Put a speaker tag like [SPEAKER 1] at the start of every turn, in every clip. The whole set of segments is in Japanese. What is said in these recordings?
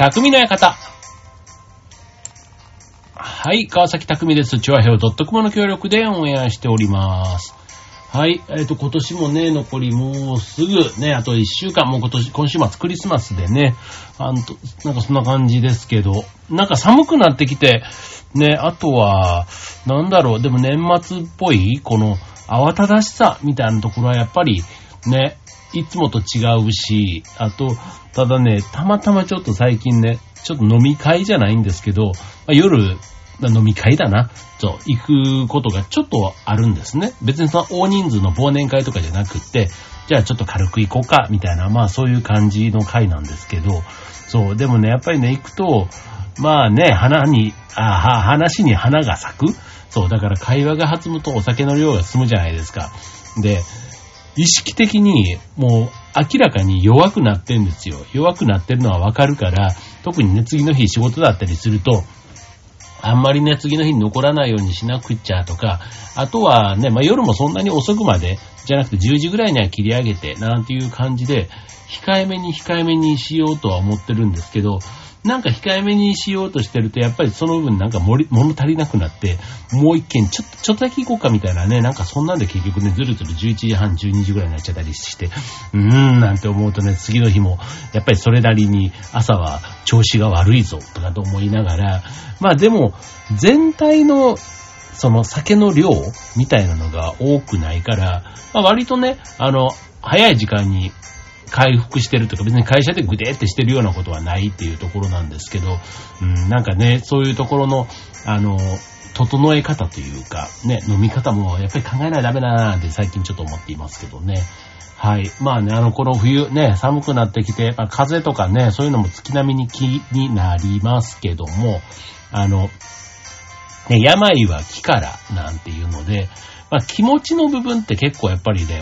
[SPEAKER 1] 匠の館。はい、川崎匠です。チュアヘオ .com の協力でオンエアしております。はい、えっ、と、今年もね、残りもうすぐね、あと1週間、もう今年、今週末クリスマスでね、あんと、なんかそんな感じですけど、なんか寒くなってきて、ね、あとは、なんだろう、でも年末っぽい、この慌ただしさみたいなところはやっぱり、ね、いつもと違うし、あと、ただね、たまたまちょっと最近ね、ちょっと飲み会じゃないんですけど、まあ夜、飲み会だな。そう、行くことがちょっとあるんですね。別にその大人数の忘年会とかじゃなくって、じゃあちょっと軽く行こうか、みたいな、まあそういう感じの会なんですけど、そう、でもね、やっぱりね、行くと、まあね、花に、あは話に花が咲くそう、だから会話が弾むとお酒の量が進むじゃないですか。で、意識的にもう明らかに弱くなってんですよ。弱くなってるのはわかるから、特にね、次の日仕事だったりすると、あんまりね、次の日に残らないようにしなくっちゃとか、あとはね、まあ、夜もそんなに遅くまで、じゃなくて10時ぐらいには切り上げて、なんていう感じで、控えめに控えめにしようとは思ってるんですけど、なんか控えめにしようとしてると、やっぱりその分なんか物足りなくなって、もう一軒ちょっと、ちょっとだけ行こうかみたいなね、なんかそんなんで結局ね、ずるずる11時半、12時ぐらいになっちゃったりして、うーん、なんて思うとね、次の日も、やっぱりそれなりに朝は調子が悪いぞ、とかと思いながら、まあでも、全体の、その酒の量みたいなのが多くないから、まあ割とね、あの、早い時間に回復してるとか、別に会社でグデーってしてるようなことはないっていうところなんですけど、うん、なんかね、そういうところの、あの、整え方というか、ね、飲み方もやっぱり考えないとダメだなーって最近ちょっと思っていますけどね。はい。まあね、あの、この冬ね、寒くなってきて、まあ、風とかね、そういうのも月並みに気になりますけども、あの、ね、病は気からなんていうので、まあ、気持ちの部分って結構やっぱりね、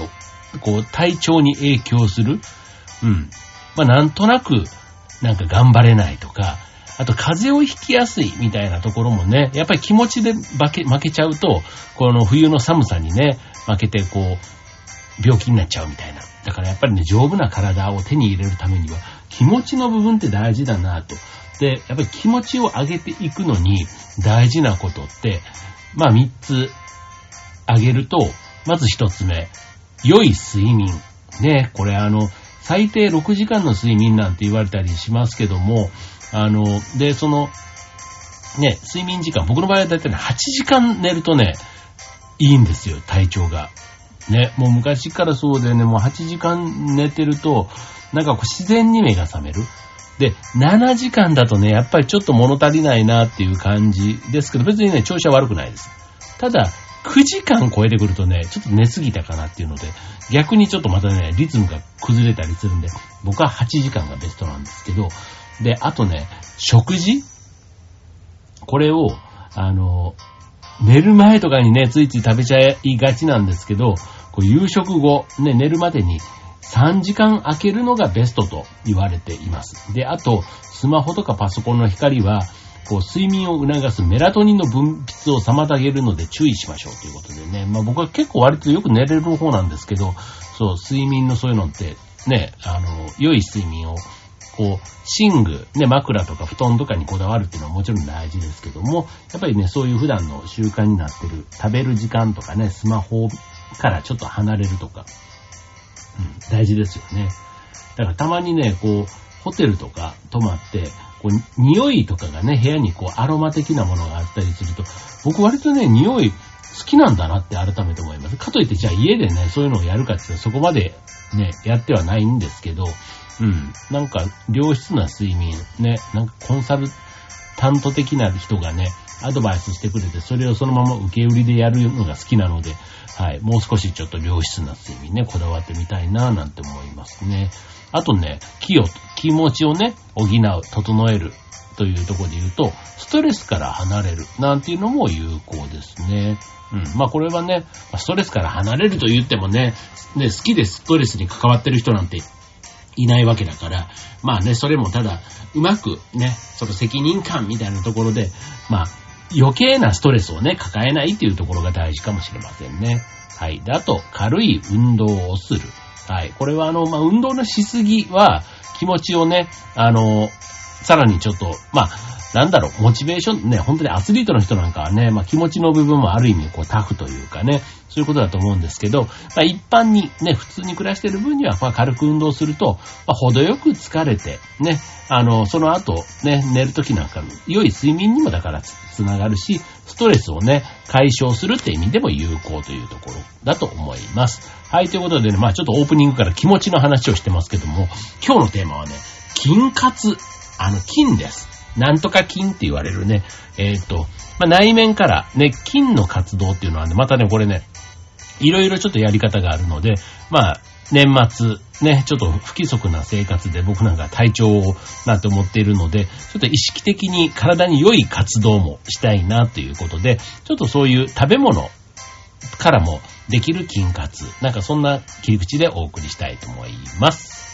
[SPEAKER 1] こう、体調に影響する。うん。まあ、なんとなく、なんか頑張れないとか、あと風邪をひきやすいみたいなところもね、やっぱり気持ちで負け、負けちゃうと、この冬の寒さにね、負けてこう、病気になっちゃうみたいな。だからやっぱりね、丈夫な体を手に入れるためには、気持ちの部分って大事だなと。で、やっぱり気持ちを上げていくのに大事なことって、まあ3つ挙げると、まず1つ目、良い睡眠。ね、これあの、最低6時間の睡眠なんて言われたりしますけども、あの、で、その、ね、睡眠時間、僕の場合はだいたい8時間寝るとね、いいんですよ、体調が。ね、もう昔からそうでね、もう8時間寝てると、なんかこう自然に目が覚める。で、7時間だとね、やっぱりちょっと物足りないなっていう感じですけど、別にね、調子は悪くないです。ただ、9時間超えてくるとね、ちょっと寝すぎたかなっていうので、逆にちょっとまたね、リズムが崩れたりするんで、僕は8時間がベストなんですけど、で、あとね、食事？これを、あの、寝る前とかにね、ついつい食べちゃいがちなんですけど、こう夕食後、ね、寝るまでに3時間空けるのがベストと言われています。で、あと、スマホとかパソコンの光は、こう、睡眠を促すメラトニンの分泌を妨げるので注意しましょうということでね。まあ僕は結構割とよく寝れる方なんですけど、そう、睡眠のそういうのって、ね、あの、良い睡眠を、こう、寝具、ね、枕とか布団とかにこだわるっていうのはもちろん大事ですけども、やっぱりね、そういう普段の習慣になってる、食べる時間とかね、スマホからちょっと離れるとか、うん、大事ですよね。だからたまにね、こう、ホテルとか泊まって、こう、匂いとかがね、部屋にこう、アロマ的なものがあったりすると、僕割とね、匂い好きなんだなって改めて思います。かといって、じゃあ家でね、そういうのをやるかって言ったらそこまでね、やってはないんですけど、うん。なんか、良質な睡眠、ね、なんかコンサルタント的な人がね、アドバイスしてくれて、それをそのまま受け売りでやるのが好きなので、はい、もう少しちょっと良質な睡眠ね、こだわってみたいな、なんて思いますね。あとね、気を、気持ちをね、補う、整えるというところで言うと、ストレスから離れる、なんていうのも有効ですね。うん。まあこれはね、ストレスから離れると言ってもね、ね、好きでストレスに関わってる人なんていないわけだから、まあね、それもただ、うまくね、その責任感みたいなところで、まあ、余計なストレスをね、抱えないっていうところが大事かもしれませんね。はい。で、あと、軽い運動をする。はい。これはあの、まあ、運動のしすぎは、気持ちをね、あの、さらにちょっと、まあ、なんだろう、モチベーション、ね、本当にアスリートの人なんかはね、まあ気持ちの部分もある意味こうタフというかね、そういうことだと思うんですけど、まあ一般にね、普通に暮らしてる分には、まあ軽く運動すると、まあ程よく疲れて、ね、あの、その後、ね、寝るときなんか良い睡眠にもだからつながるし、ストレスをね、解消するって意味でも有効というところだと思います。はい、ということでね、まあちょっとオープニングから気持ちの話をしてますけども、今日のテーマはね、筋活。あの、筋です。なんとか筋って言われるね、えっ、ー、と、まあ、内面からね、筋の活動っていうのはね、またね、これね、いろいろちょっとやり方があるので、まあ、年末、ね、ちょっと不規則な生活で僕なんか体調をなんて思っているので、ちょっと意識的に体に良い活動もしたいなということで、ちょっとそういう食べ物からもできる筋活、なんかそんな切り口でお送りしたいと思います。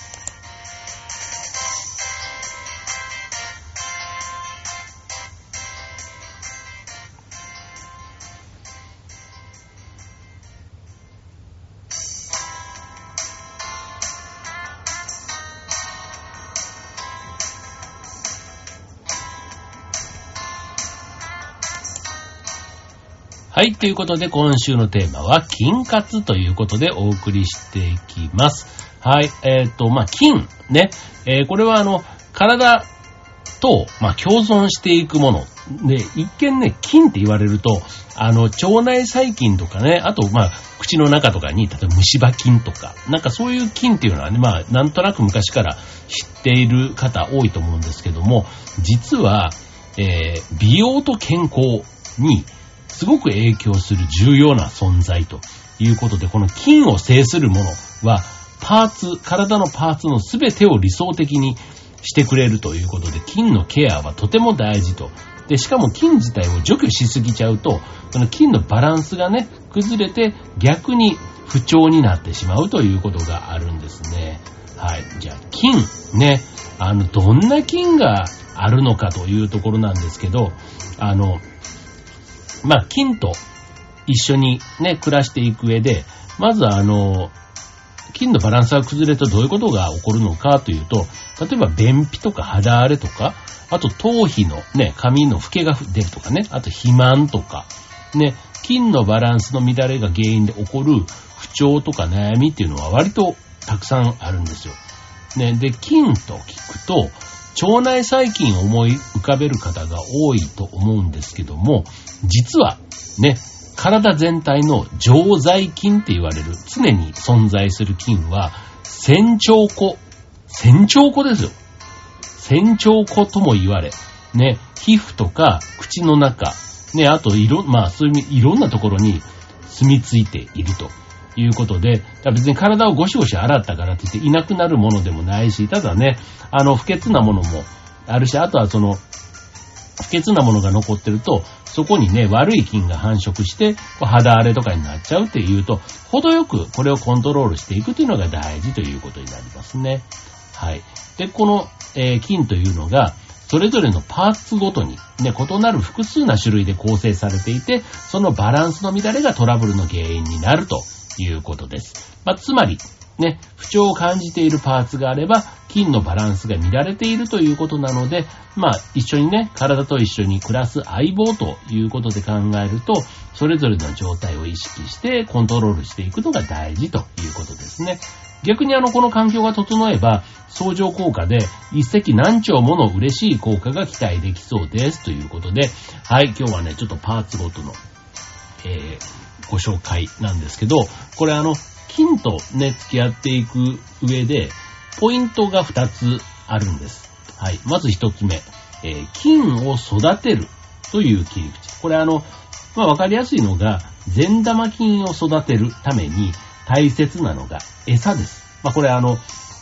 [SPEAKER 1] ということで、今週のテーマは、筋活ということでお送りしていきます。はい。えっ、ー、と、まあ、筋、ね。えー、これはあの、体と、まあ、共存していくもの。で、一見ね、筋って言われると、あの、腸内細菌とかね、あと、まあ、口の中とかに、例えば虫歯菌とか、なんかそういう菌っていうのはね、まあ、なんとなく昔から知っている方多いと思うんですけども、実は、えー、美容と健康にすごく影響する重要な存在ということで、この筋を制するものは、パーツ、体のパーツのすべてを理想的にしてくれるということで、筋のケアはとても大事と。で、しかも筋自体を除去しすぎちゃうと、その筋のバランスがね、崩れて逆に不調になってしまうということがあるんですね。はい。じゃあ、筋、ね、あの、どんな筋があるのかというところなんですけど、あの、まあ、菌と一緒にね、暮らしていく上で、まずあの、菌のバランスが崩れるとどういうことが起こるのかというと、例えば便秘とか肌荒れとか、あと頭皮のね、髪の老けが出るとかね、あと肥満とか、ね、菌のバランスの乱れが原因で起こる不調とか悩みっていうのは割とたくさんあるんですよ。ね、で、菌と聞くと、腸内細菌を思い浮かべる方が多いと思うんですけども、実はね、体全体の常在菌って言われる常に存在する菌は、仙腸粉。仙腸粉ですよ。仙腸粉とも言われ、ね、皮膚とか口の中、ね、あといろ、まあそういういろんなところに住み着いていると。いうことで、別に体をゴシゴシ洗ったからって言っていなくなるものでもないし、ただね、あの、不潔なものもあるし、あとはその、不潔なものが残ってると、そこにね、悪い菌が繁殖して、肌荒れとかになっちゃうっていうと、程よくこれをコントロールしていくというのが大事ということになりますね。はい。で、この、えー、菌というのが、それぞれのパーツごとに、ね、異なる複数な種類で構成されていて、そのバランスの乱れがトラブルの原因になるということです。まあ、つまり、ね、不調を感じているパーツがあれば、筋のバランスが乱れているということなので、まあ、一緒にね、体と一緒に暮らす相棒ということで考えると、それぞれの状態を意識してコントロールしていくのが大事ということですね。逆にあの、この環境が整えば、相乗効果で一石何鳥もの嬉しい効果が期待できそうですということで、はい、今日はね、ちょっとパーツごとの、えー、ご紹介なんですけど、これあの、金とね、付き合っていく上で、ポイントが2つあるんです。はい。まず1つ目。えー、金を育てるという切り口。これあの、まあ、わかりやすいのが、善玉菌を育てるために大切なのが餌です。まあ、これあの、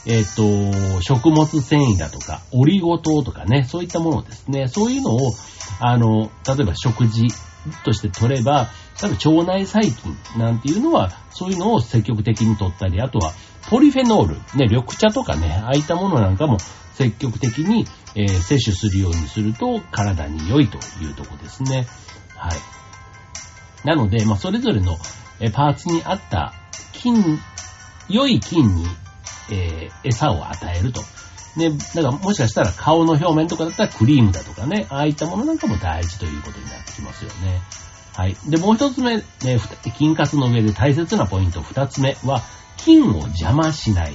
[SPEAKER 1] えっ、ー、と、食物繊維だとか、オリゴ糖とかね、そういったものですね。そういうのを、あの、例えば食事として取れば、多分腸内細菌なんていうのは、そういうのを積極的に取ったり、あとは、ポリフェノール、ね、緑茶とかね、ああいったものなんかも積極的に、えー、摂取するようにすると、体に良いというとこですね。はい。なので、まあ、それぞれの、えパーツに合った菌、良い菌に、えー、餌を与えるとね、だからもしかしたら顔の表面とかだったらクリームだとかね、ああいったものなんかも大事ということになってきますよね。はい。で、もう一つ目、ね、金カスの上で大切なポイント二つ目は、菌を邪魔しない。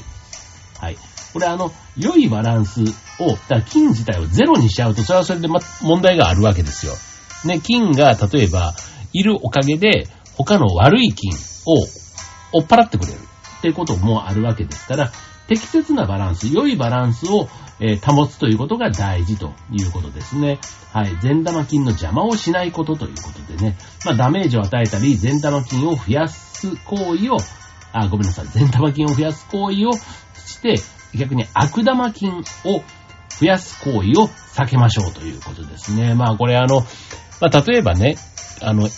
[SPEAKER 1] はい。これあの、良いバランスを、だから菌自体をゼロにしちゃうと、それはそれでま、問題があるわけですよ。ね、菌が例えば、いるおかげで、他の悪い菌を追っ払ってくれるっていうこともあるわけですから、適切なバランス、良いバランスを、保つということが大事ということですね。はい。善玉菌の邪魔をしないことということでね。まあ、ダメージを与えたり、善玉菌を増やす行為を、あ、ごめんなさい。善玉菌を増やす行為をして、逆に悪玉菌を増やす行為を避けましょうということですね。まあ、これあの、まあ、例えばね、あの、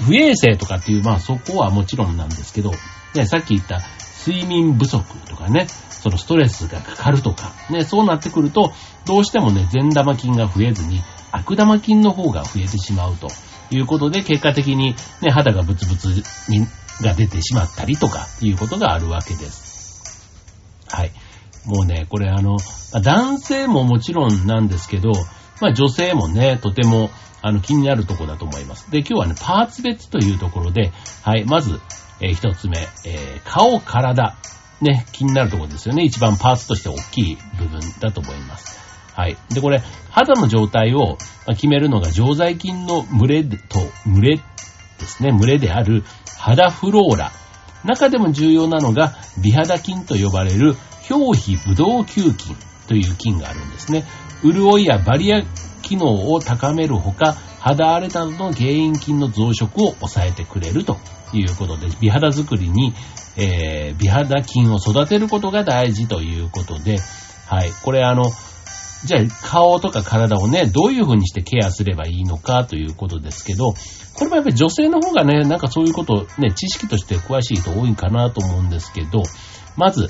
[SPEAKER 1] 不衛生とかっていう、まあ、そこはもちろんなんですけど、ね、さっき言った睡眠不足とかね、そのストレスがかかるとか、ね、そうなってくると、どうしてもね、善玉菌が増えずに、悪玉菌の方が増えてしまうということで、結果的にね、肌がブツブツに、が出てしまったりとか、いうことがあるわけです。はい。もうね、これあの、男性ももちろんなんですけど、まあ女性もね、とても、あの、気になるとこだと思います。で、今日はね、パーツ別というところで、はい、まず、えー、一つ目、えー、顔、体、ね、気になるところですよね。一番パーツとして大きい部分だと思います。はい。で、これ、肌の状態を決めるのが常在菌の群れと、群れですね。群れである肌フローラ。中でも重要なのが美肌菌と呼ばれる表皮ブドウ球菌という菌があるんですね。潤いやバリア機能を高めるほか、肌荒れなどの原因菌の増殖を抑えてくれるということで、美肌作りに、えー、美肌菌を育てることが大事ということで、はい。これあの、じゃあ顔とか体をね、どういう風にしてケアすればいいのかということですけど、これもやっぱり女性の方がね、なんかそういうことね、知識として詳しい人多いかなと思うんですけど、まず、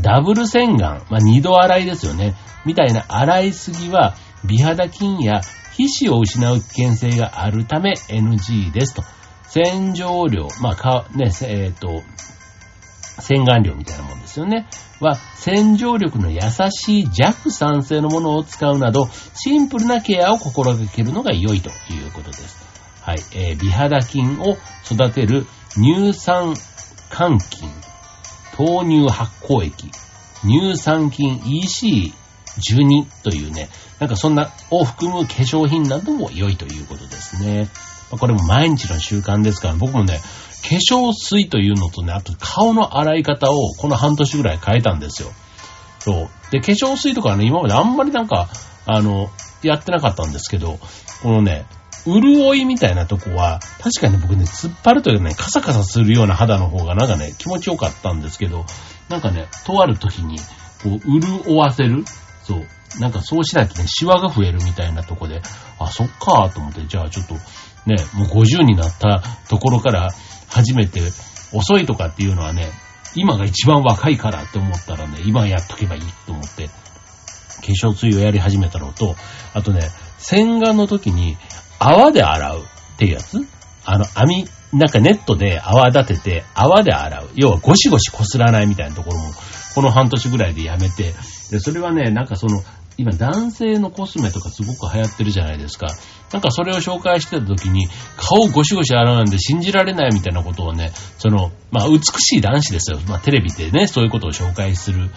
[SPEAKER 1] ダブル洗顔、まあ、二度洗いですよね。みたいな洗いすぎは、美肌菌や皮脂を失う危険性があるため NG ですと。洗浄量、まあ、か、ね、えっ、ー、と、洗顔料みたいなもんですよね。は、洗浄力の優しい弱酸性のものを使うなど、シンプルなケアを心がけるのが良いということです。はい。えー、美肌菌を育てる乳酸肝菌、豆乳発酵液、乳酸菌 EC 12というね、なんかそんなを含む化粧品なども良いということですね。これも毎日の習慣ですから、僕もね、化粧水というのとね、あと顔の洗い方をこの半年ぐらい変えたんですよ。そう。で、化粧水とかね、今まであんまりなんか、あの、やってなかったんですけど、このね、潤いみたいなとこは、確かに僕ね、突っ張るというかね、カサカサするような肌の方がなんかね、気持ちよかったんですけど、なんかね、とある時に、こう、潤わせるそう。なんかそうしないとね、シワが増えるみたいなとこで、あ、そっかーと思って、じゃあちょっと、ね、もう50になったところから始めて、遅いとかっていうのはね、今が一番若いからって思ったらね、今やっとけばいいと思って、化粧水をやり始めたのと、あとね、洗顔の時に泡で洗うっていうやつ？あの、網、なんかネットで泡立てて泡で洗う。要はゴシゴシ擦らないみたいなところも、この半年ぐらいでやめて、で、それはね、なんかその、今男性のコスメとかすごく流行ってるじゃないですか。なんかそれを紹介してた時に、顔ゴシゴシ洗うんで信じられないみたいなことをね、その、まあ美しい男子ですよ。まあテレビでね、そういうことを紹介する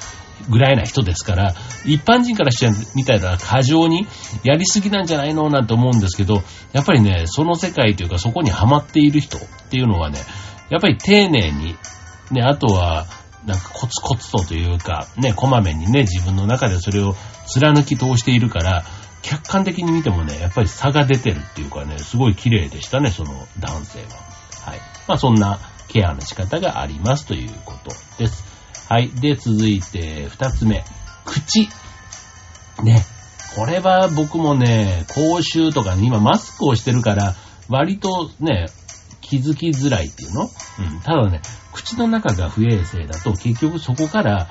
[SPEAKER 1] ぐらいな人ですから、一般人からしてみたいな過剰にやりすぎなんじゃないの？なんて思うんですけど、やっぱりね、その世界というかそこにハマっている人っていうのはね、やっぱり丁寧に、ね、あとは、なんかコツコツとというか、ね、こまめにね、自分の中でそれを貫き通しているから、客観的に見てもね、やっぱり差が出てるっていうかね、すごい綺麗でしたね、その男性は。はい。まあそんなケアの仕方がありますということです。はい。で、続いて二つ目。口。ね。これは僕もね、口臭とかね、今マスクをしてるから、割とね、気づきづらいっていうの？うん。ただね、口の中が不衛生だと結局そこから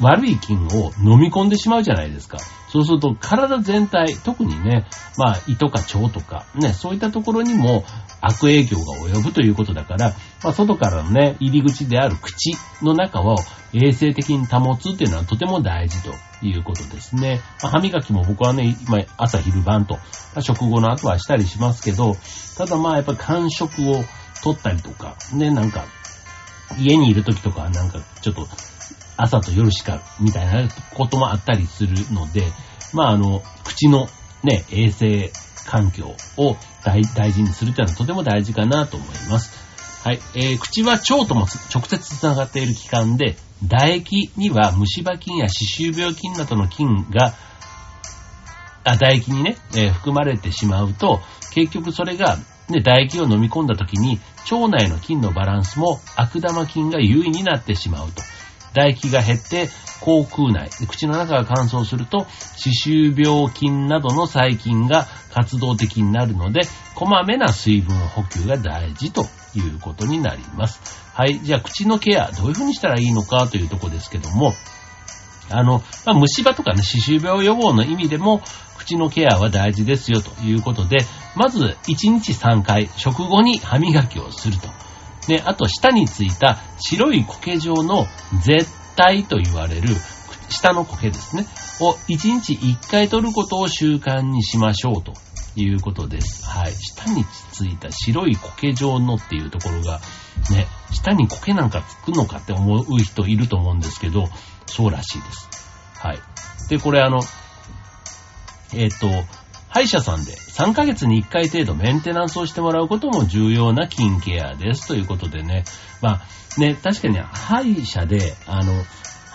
[SPEAKER 1] 悪い菌を飲み込んでしまうじゃないですか。そうすると体全体、特にね、まあ胃とか腸とか、ね、そういったところにも悪影響が及ぶということだから、まあ外からのね、入り口である口の中を衛生的に保つっていうのはとても大事ということですね。まあ、歯磨きも僕はね、今朝昼晩と、まあ、食後の後はしたりしますけど、ただまあやっぱり間食を取ったりとか、ね、なんか、家にいる時とかなんかちょっと朝と夜しかみたいなこともあったりするので、まああの、口のね、衛生環境を大事にするというのはとても大事かなと思います。はい。えー、口は腸とも直接つながっている器官で、唾液には虫歯菌や歯周病菌などの菌が、あ、唾液にね、えー、含まれてしまうと、結局それが、ね、唾液を飲み込んだ時に、腸内の菌のバランスも悪玉菌が優位になってしまうと。唾液が減って、口腔内、口の中が乾燥すると、歯周病菌などの細菌が活動的になるので、こまめな水分補給が大事ということになります。はい。じゃあ、口のケア、どういうふうにしたらいいのかというとこですけども、あの、まあ、虫歯とかね、歯周病予防の意味でも、口のケアは大事ですよということで、まず、1日3回、食後に歯磨きをすると。で、あと舌についた白い苔状の絶対と言われる下の苔ですね、を1日1回取ることを習慣にしましょうということです。はい。舌についた白い苔状のっていうところが、ね、舌に苔なんかつくのかって思う人いると思うんですけど、そうらしいです。はい。で、これあの、えっ、ー、と、歯医者さんで3ヶ月に1回程度メンテナンスをしてもらうことも重要な筋ケアです。ということでね。まあね、確かに歯医者で、あの、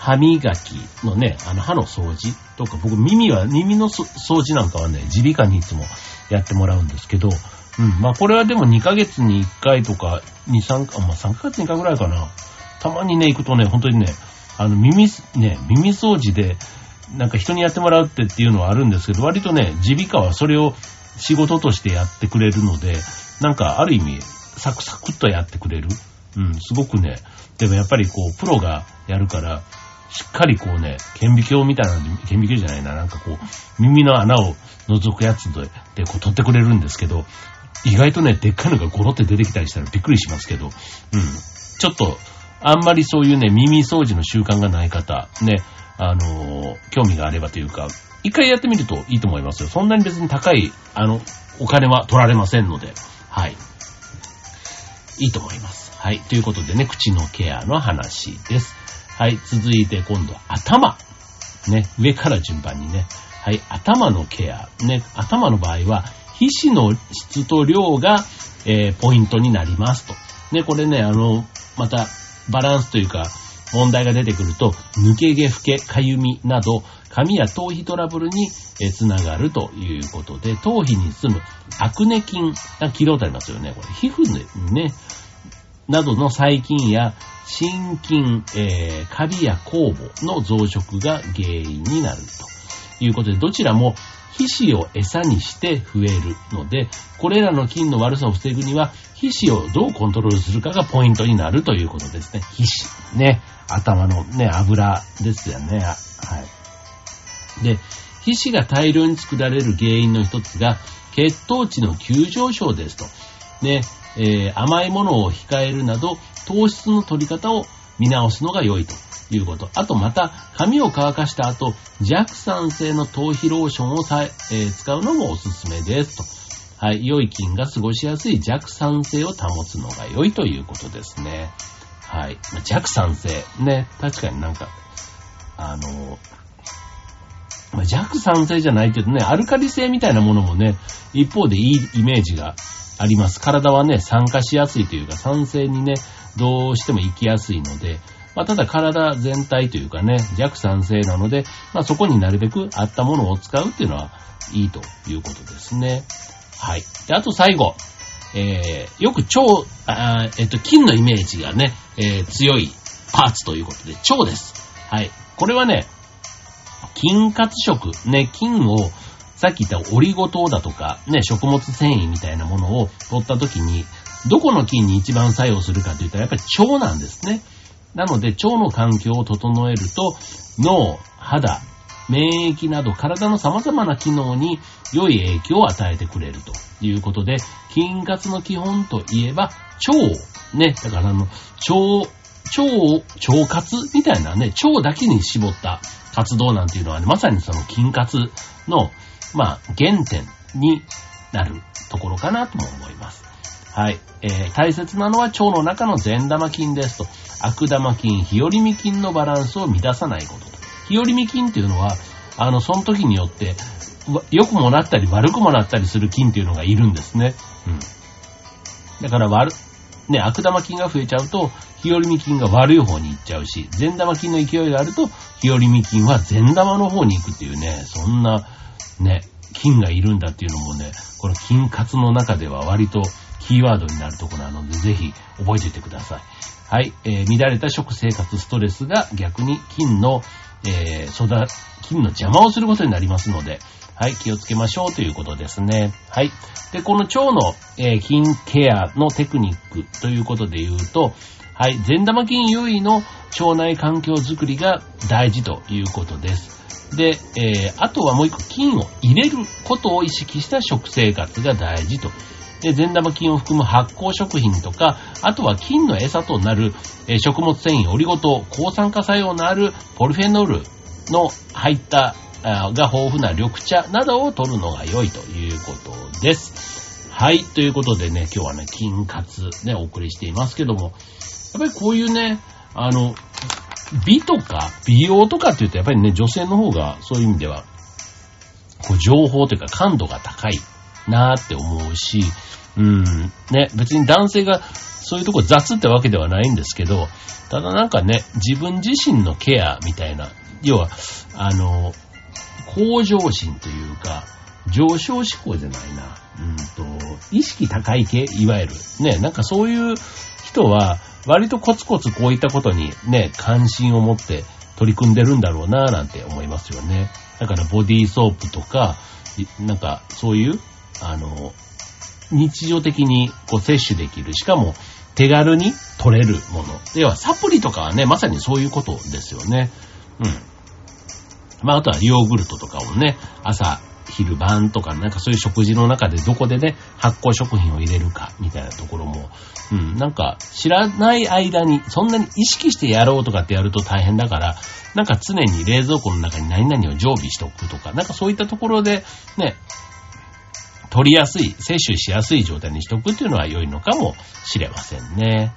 [SPEAKER 1] 歯磨きのね、あの歯の掃除とか、僕耳は、耳の掃除なんかはね、耳鼻科にいつもやってもらうんですけど、うん、まあこれはでも2ヶ月に1回とか、2、3、まあ3ヶ月に1回ぐらいかな。たまにね、行くとね、本当にね、あの耳、ね、耳掃除で、なんか人にやってもらうってっていうのはあるんですけど、割とね、耳鼻科はそれを仕事としてやってくれるので、なんかある意味、サクサクっとやってくれる。うん、すごくね、でもやっぱりこう、プロがやるから、しっかりこうね、顕微鏡みたいな、顕微鏡じゃないな、なんかこう、耳の穴を覗くやつで、でこう取ってくれるんですけど、意外とね、でっかいのがゴロって出てきたりしたらびっくりしますけど、うん。ちょっと、あんまりそういうね、耳掃除の習慣がない方、ね、あのー、興味があればというか、一回やってみるといいと思いますよ。そんなに別に高い、あの、お金は取られませんので、はい。いいと思います。はい。ということでね、口のケアの話です。はい。続いて今度は頭。ね。上から順番にね。はい。頭のケア。ね。頭の場合は、皮脂の質と量が、えー、ポイントになりますと。ね。これね、あの、また、バランスというか、問題が出てくると、抜け毛、老け、かゆみなど、髪や頭皮トラブルにつながるということで、頭皮に住むアクネ菌、聞いたことありますよね。これ、皮膚にね、などの細菌や心筋、えー、カビや酵母の増殖が原因になるということで、どちらも皮脂を餌にして増えるので、これらの菌の悪さを防ぐには、皮脂をどうコントロールするかがポイントになるということですね。皮脂。ね。頭のね、油ですよね。はい。で、皮脂が大量に作られる原因の一つが、血糖値の急上昇ですと。ね、えー、甘いものを控えるなど、糖質の取り方を見直すのが良いということ。あとまた、髪を乾かした後、弱酸性の頭皮ローションをさ、えー、使うのもおすすめですと。はい、良い菌が過ごしやすい弱酸性を保つのが良いということですね。はい。弱酸性。ね。確かになんか、あの、ま、弱酸性じゃないけどね、アルカリ性みたいなものもね、一方でいいイメージがあります。体はね、酸化しやすいというか、酸性にね、どうしても行きやすいので、まあ、ただ体全体というかね、弱酸性なので、まあ、そこになるべく合ったものを使うっていうのはいいということですね。はい。で、あと最後。えー、よく腸、えっと、菌のイメージがね、えー、強いパーツということで、腸です。はい。これはね、菌活食、ね、菌をさっき言ったオリゴ糖だとか、ね、食物繊維みたいなものを取った時に、どこの菌に一番作用するかといったらやっぱり腸なんですね。なので腸の環境を整えると脳、肌、免疫など体の様々な機能に良い影響を与えてくれるということで、筋活の基本といえば、腸、ね、だからあの、腸、腸、腸活みたいなね、腸だけに絞った活動なんていうのはね、まさにその筋活の、まあ、原点になるところかなとも思います。はい。えー、大切なのは腸の中の善玉菌ですと。悪玉菌、日和見菌のバランスを乱さないことと。日和見菌っていうのは、あの、その時によって、良くもなったり悪くもなったりする菌っていうのがいるんですね。うん。だから悪、ね、悪玉菌が増えちゃうと、日和見菌が悪い方に行っちゃうし、善玉菌の勢いがあると、日和見菌は善玉の方に行くっていうね、そんな、ね、菌がいるんだっていうのもね、この菌活の中では割とキーワードになるところなので、ぜひ覚えておいてください。はい、えー、乱れた食生活ストレスが逆に菌の、えー、育、菌の邪魔をすることになりますので、はい、気をつけましょうということですね。はい。で、この腸の、えー、菌ケアのテクニックということで言うと、はい、善玉菌優位の腸内環境づくりが大事ということです。で、えー、あとはもう一個、菌を入れることを意識した食生活が大事と。で、善玉菌を含む発酵食品とか、あとは菌の餌となる、え、食物繊維、オリゴ糖、抗酸化作用のあるポリフェノールの入ったが豊富な緑茶などを取るのが良いということです。はい。ということでね、今日はね、菌活ね、お送りしていますけども、やっぱりこういうね、あの、美とか美容とかって言うとやっぱりね、女性の方がそういう意味では、こう情報というか感度が高いなーって思うし、うん、ね、別に男性がそういうとこ雑ってわけではないんですけど、ただなんかね、自分自身のケアみたいな、要は、あの、向上心というか、上昇志向じゃないな。うんと、意識高い系いわゆる。ね、なんかそういう人は、割とコツコツこういったことにね、関心を持って取り組んでるんだろうなぁなんて思いますよね。だからボディーソープとか、なんかそういう、あの、日常的にこう摂取できる、しかも手軽に取れるもの。要はサプリとかはね、まさにそういうことですよね。うん。まあ、あとはヨーグルトとかをね、朝、昼晩とか、なんかそういう食事の中でどこでね、発酵食品を入れるか、みたいなところも、うん、なんか知らない間に、そんなに意識してやろうとかってやると大変だから、なんか常に冷蔵庫の中に何々を常備しておくとか、なんかそういったところで、ね、取りやすい、摂取しやすい状態にしておくっていうのは良いのかもしれませんね。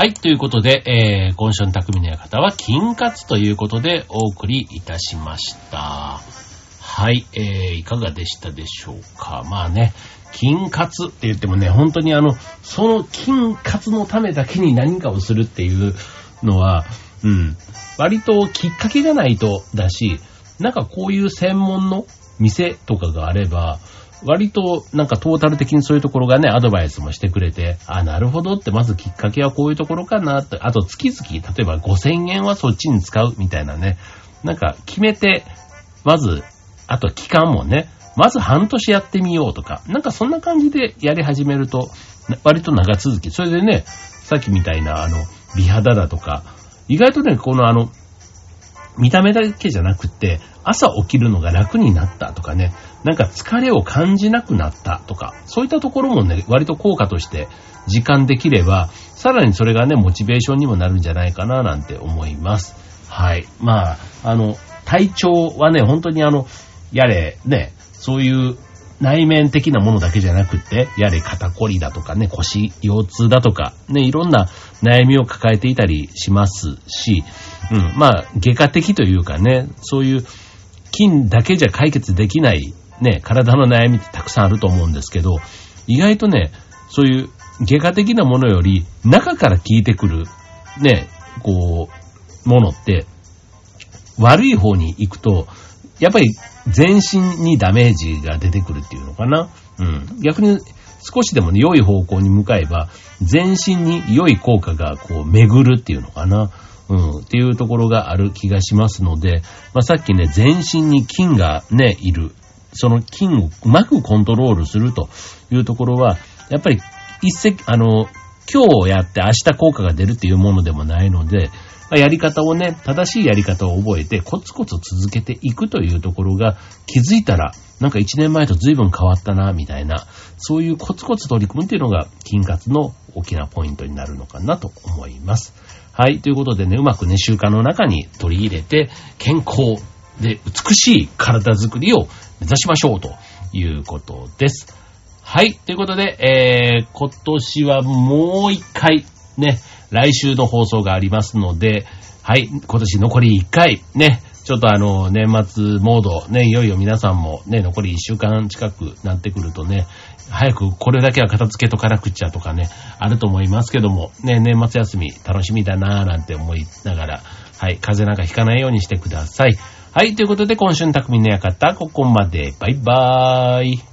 [SPEAKER 1] はい、ということで、えー、今週の匠の館は、金活ということでお送りいたしました。はい、えー、いかがでしたでしょうか。まあね、金活って言ってもね、本当にあの、その金活のためだけに何かをするっていうのは、うん、割ときっかけがないとだし、なんかこういう専門の店とかがあれば、割となんかトータル的にそういうところがね、アドバイスもしてくれて、あ、なるほどって、まずきっかけはこういうところかなって、あと月々、例えば5000円はそっちに使うみたいなね、なんか決めて、まず、あと期間もね、まず半年やってみようとか、なんかそんな感じでやり始めると、割と長続き。それでね、さっきみたいなあの、美肌だとか、意外とね、このあの、見た目だけじゃなくって、朝起きるのが楽になったとかね、なんか疲れを感じなくなったとか、そういったところもね、割と効果として時間できれば、さらにそれがね、モチベーションにもなるんじゃないかななんて思います。はい。まあ、あの、体調はね、本当にあの、やれ、ね、そういう内面的なものだけじゃなくて、やれ肩こりだとかね、腰、腰痛だとか、ね、いろんな悩みを抱えていたりしますし、うん、まあ、外科的というかね、そういう筋だけじゃ解決できないね、体の悩みってたくさんあると思うんですけど、意外とね、そういう外科的なものより中から効いてくる、ね、こう、ものって、悪い方に行くと、やっぱり全身にダメージが出てくるっていうのかな。うん。逆に少しでもね、良い方向に向かえば、全身に良い効果がこう巡るっていうのかな。うん、っていうところがある気がしますので、まあ、さっきね、全身に菌がね、いる。その菌をうまくコントロールするというところは、やっぱり一石、あの、今日やって明日効果が出るっていうものでもないので、ま、やり方をね、正しいやり方を覚えてコツコツ続けていくというところが気づいたら、なんか一年前と随分変わったな、みたいな、そういうコツコツ取り組むっていうのが筋活の大きなポイントになるのかなと思います。はい。ということでね、うまくね、習慣の中に取り入れて、健康で美しい体づくりを目指しましょうということです。はい。ということで、えー、今年はもう一回、ね、来週の放送がありますので、はい。今年残り1回、ね、ちょっとあの、年末モード、ね、いよいよ皆さんもね、残り1週間近くなってくるとね、早くこれだけは片付けとかなくっちゃとかね、あると思いますけども、ね、年末休み楽しみだなぁなんて思いながら、はい、風邪なんかひかないようにしてください。はい、ということで今週の匠の館、ここまで。バイバーイ。